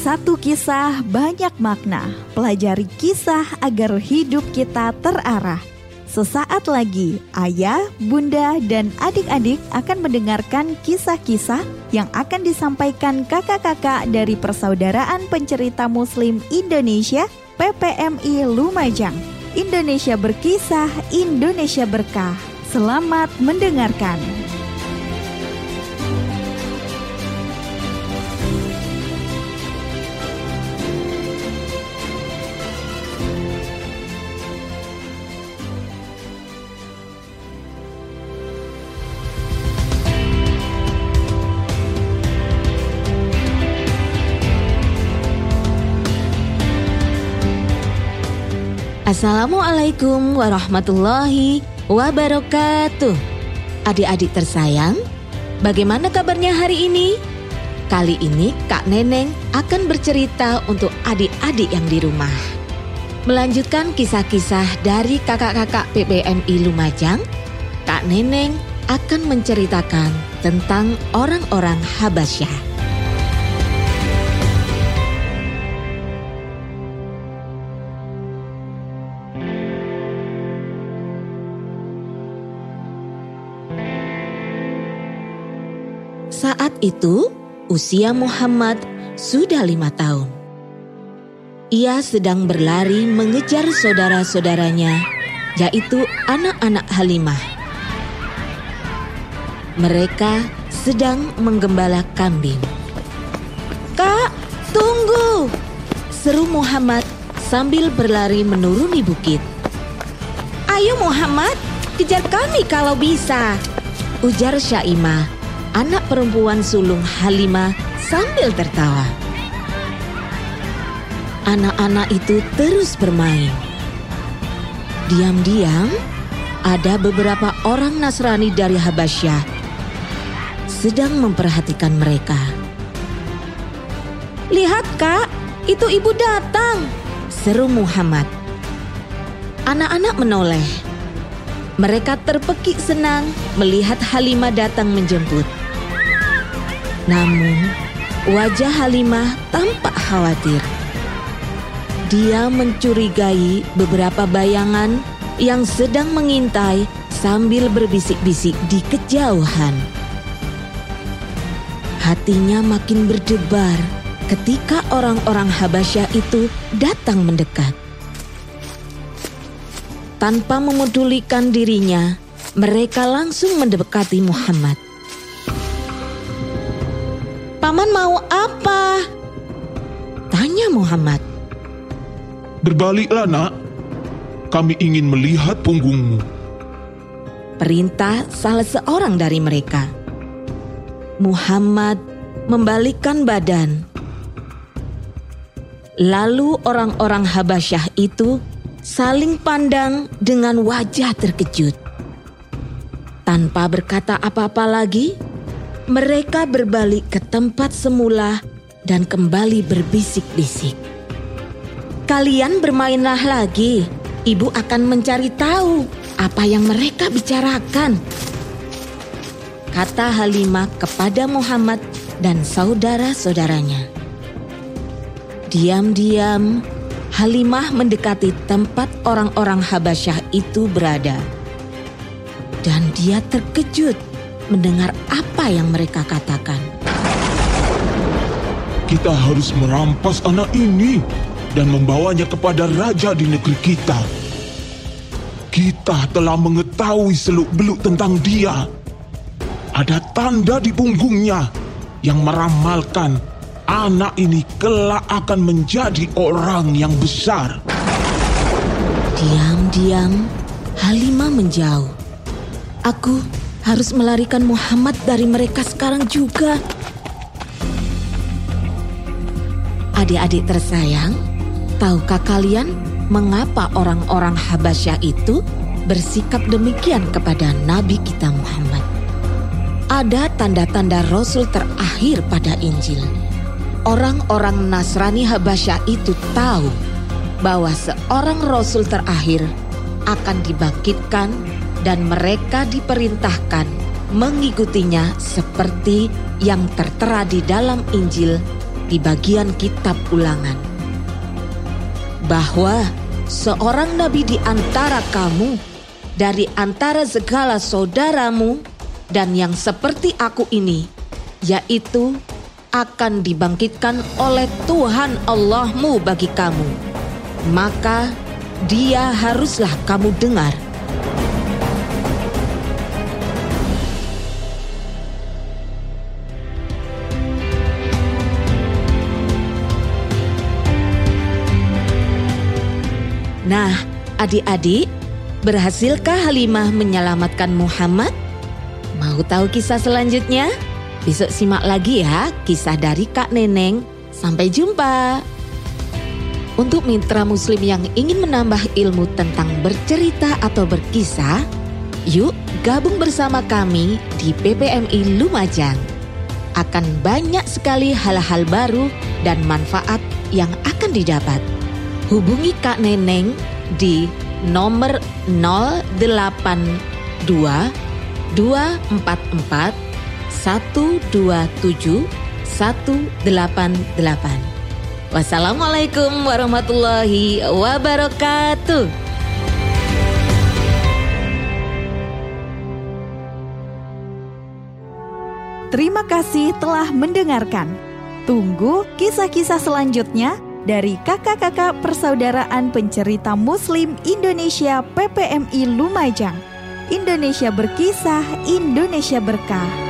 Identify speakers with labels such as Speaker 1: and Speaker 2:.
Speaker 1: Satu kisah banyak makna. Pelajari kisah agar hidup kita terarah. Sesaat lagi, ayah, bunda, dan adik-adik akan mendengarkan kisah-kisah yang akan disampaikan kakak-kakak dari Persaudaraan Pencerita Muslim Indonesia PPMI Lumajang. Indonesia berkisah, Indonesia berkah. Selamat mendengarkan.
Speaker 2: Assalamualaikum warahmatullahi wabarakatuh. Adik-adik tersayang, bagaimana kabarnya hari ini? Kali ini Kak Neneng akan bercerita untuk adik-adik yang di rumah. Melanjutkan kisah-kisah dari kakak-kakak PPMI Lumajang, Kak Neneng akan menceritakan tentang orang-orang Habasyah. Saat itu, usia Muhammad sudah lima tahun. Ia sedang berlari mengejar saudara-saudaranya, yaitu anak-anak Halimah. Mereka sedang menggembala kambing. Kak, tunggu! Seru Muhammad sambil berlari menuruni bukit. Ayo Muhammad, kejar kami kalau bisa, ujar Syaimah anak perempuan sulung Halimah sambil tertawa. Anak-anak itu terus bermain. Diam-diam, ada beberapa orang Nasrani dari Habasyah sedang memperhatikan mereka. Lihat kak, itu ibu datang, seru Muhammad. Anak-anak menoleh. Mereka terpekik senang melihat Halimah datang menjemput. Namun, wajah Halimah tampak khawatir. Dia mencurigai beberapa bayangan yang sedang mengintai sambil berbisik-bisik di kejauhan. Hatinya makin berdebar ketika orang-orang Habasyah itu datang mendekat. Tanpa memedulikan dirinya, mereka langsung mendekati Muhammad. Paman mau apa? Tanya Muhammad.
Speaker 3: Berbaliklah nak, kami ingin melihat punggungmu.
Speaker 2: Perintah salah seorang dari mereka. Muhammad membalikkan badan. Lalu orang-orang Habasyah itu saling pandang dengan wajah terkejut. Tanpa berkata apa-apa lagi, mereka berbalik ke tempat semula dan kembali berbisik-bisik. Kalian bermainlah lagi, ibu akan mencari tahu apa yang mereka bicarakan. Kata Halimah kepada Muhammad dan saudara-saudaranya. Diam-diam, Halimah mendekati tempat orang-orang Habasyah itu berada. Dan dia terkejut mendengar apa yang mereka katakan.
Speaker 3: Kita harus merampas anak ini dan membawanya kepada raja di negeri kita. Kita telah mengetahui seluk-beluk tentang dia. Ada tanda di punggungnya yang meramalkan anak ini kelak akan menjadi orang yang besar.
Speaker 2: Diam-diam, Halimah menjauh. Aku harus melarikan Muhammad dari mereka sekarang juga. Adik-adik tersayang, tahukah kalian mengapa orang-orang Habasyah itu bersikap demikian kepada Nabi kita Muhammad? Ada tanda-tanda Rasul terakhir pada Injil. Orang-orang Nasrani Habasyah itu tahu bahwa seorang Rasul terakhir akan dibangkitkan dan mereka diperintahkan mengikutinya seperti yang tertera di dalam Injil di bagian kitab ulangan. Bahwa seorang nabi di antara kamu, dari antara segala saudaramu, dan yang seperti aku ini, yaitu akan dibangkitkan oleh Tuhan Allahmu bagi kamu. Maka dia haruslah kamu dengar. Nah, adik-adik, berhasilkah Halimah menyelamatkan Muhammad? Mau tahu kisah selanjutnya? Besok simak lagi ya kisah dari Kak Neneng. Sampai jumpa. Untuk mitra muslim yang ingin menambah ilmu tentang bercerita atau berkisah, yuk gabung bersama kami di PPMI Lumajang. Akan banyak sekali hal-hal baru dan manfaat yang akan didapat. Hubungi Kak Neneng di nomor 082 244 127 188. Wassalamualaikum warahmatullahi wabarakatuh.
Speaker 1: Terima kasih telah mendengarkan. Tunggu kisah-kisah selanjutnya dari kakak-kakak persaudaraan pencerita Muslim Indonesia PPMI Lumajang. Indonesia berkisah, Indonesia berkah.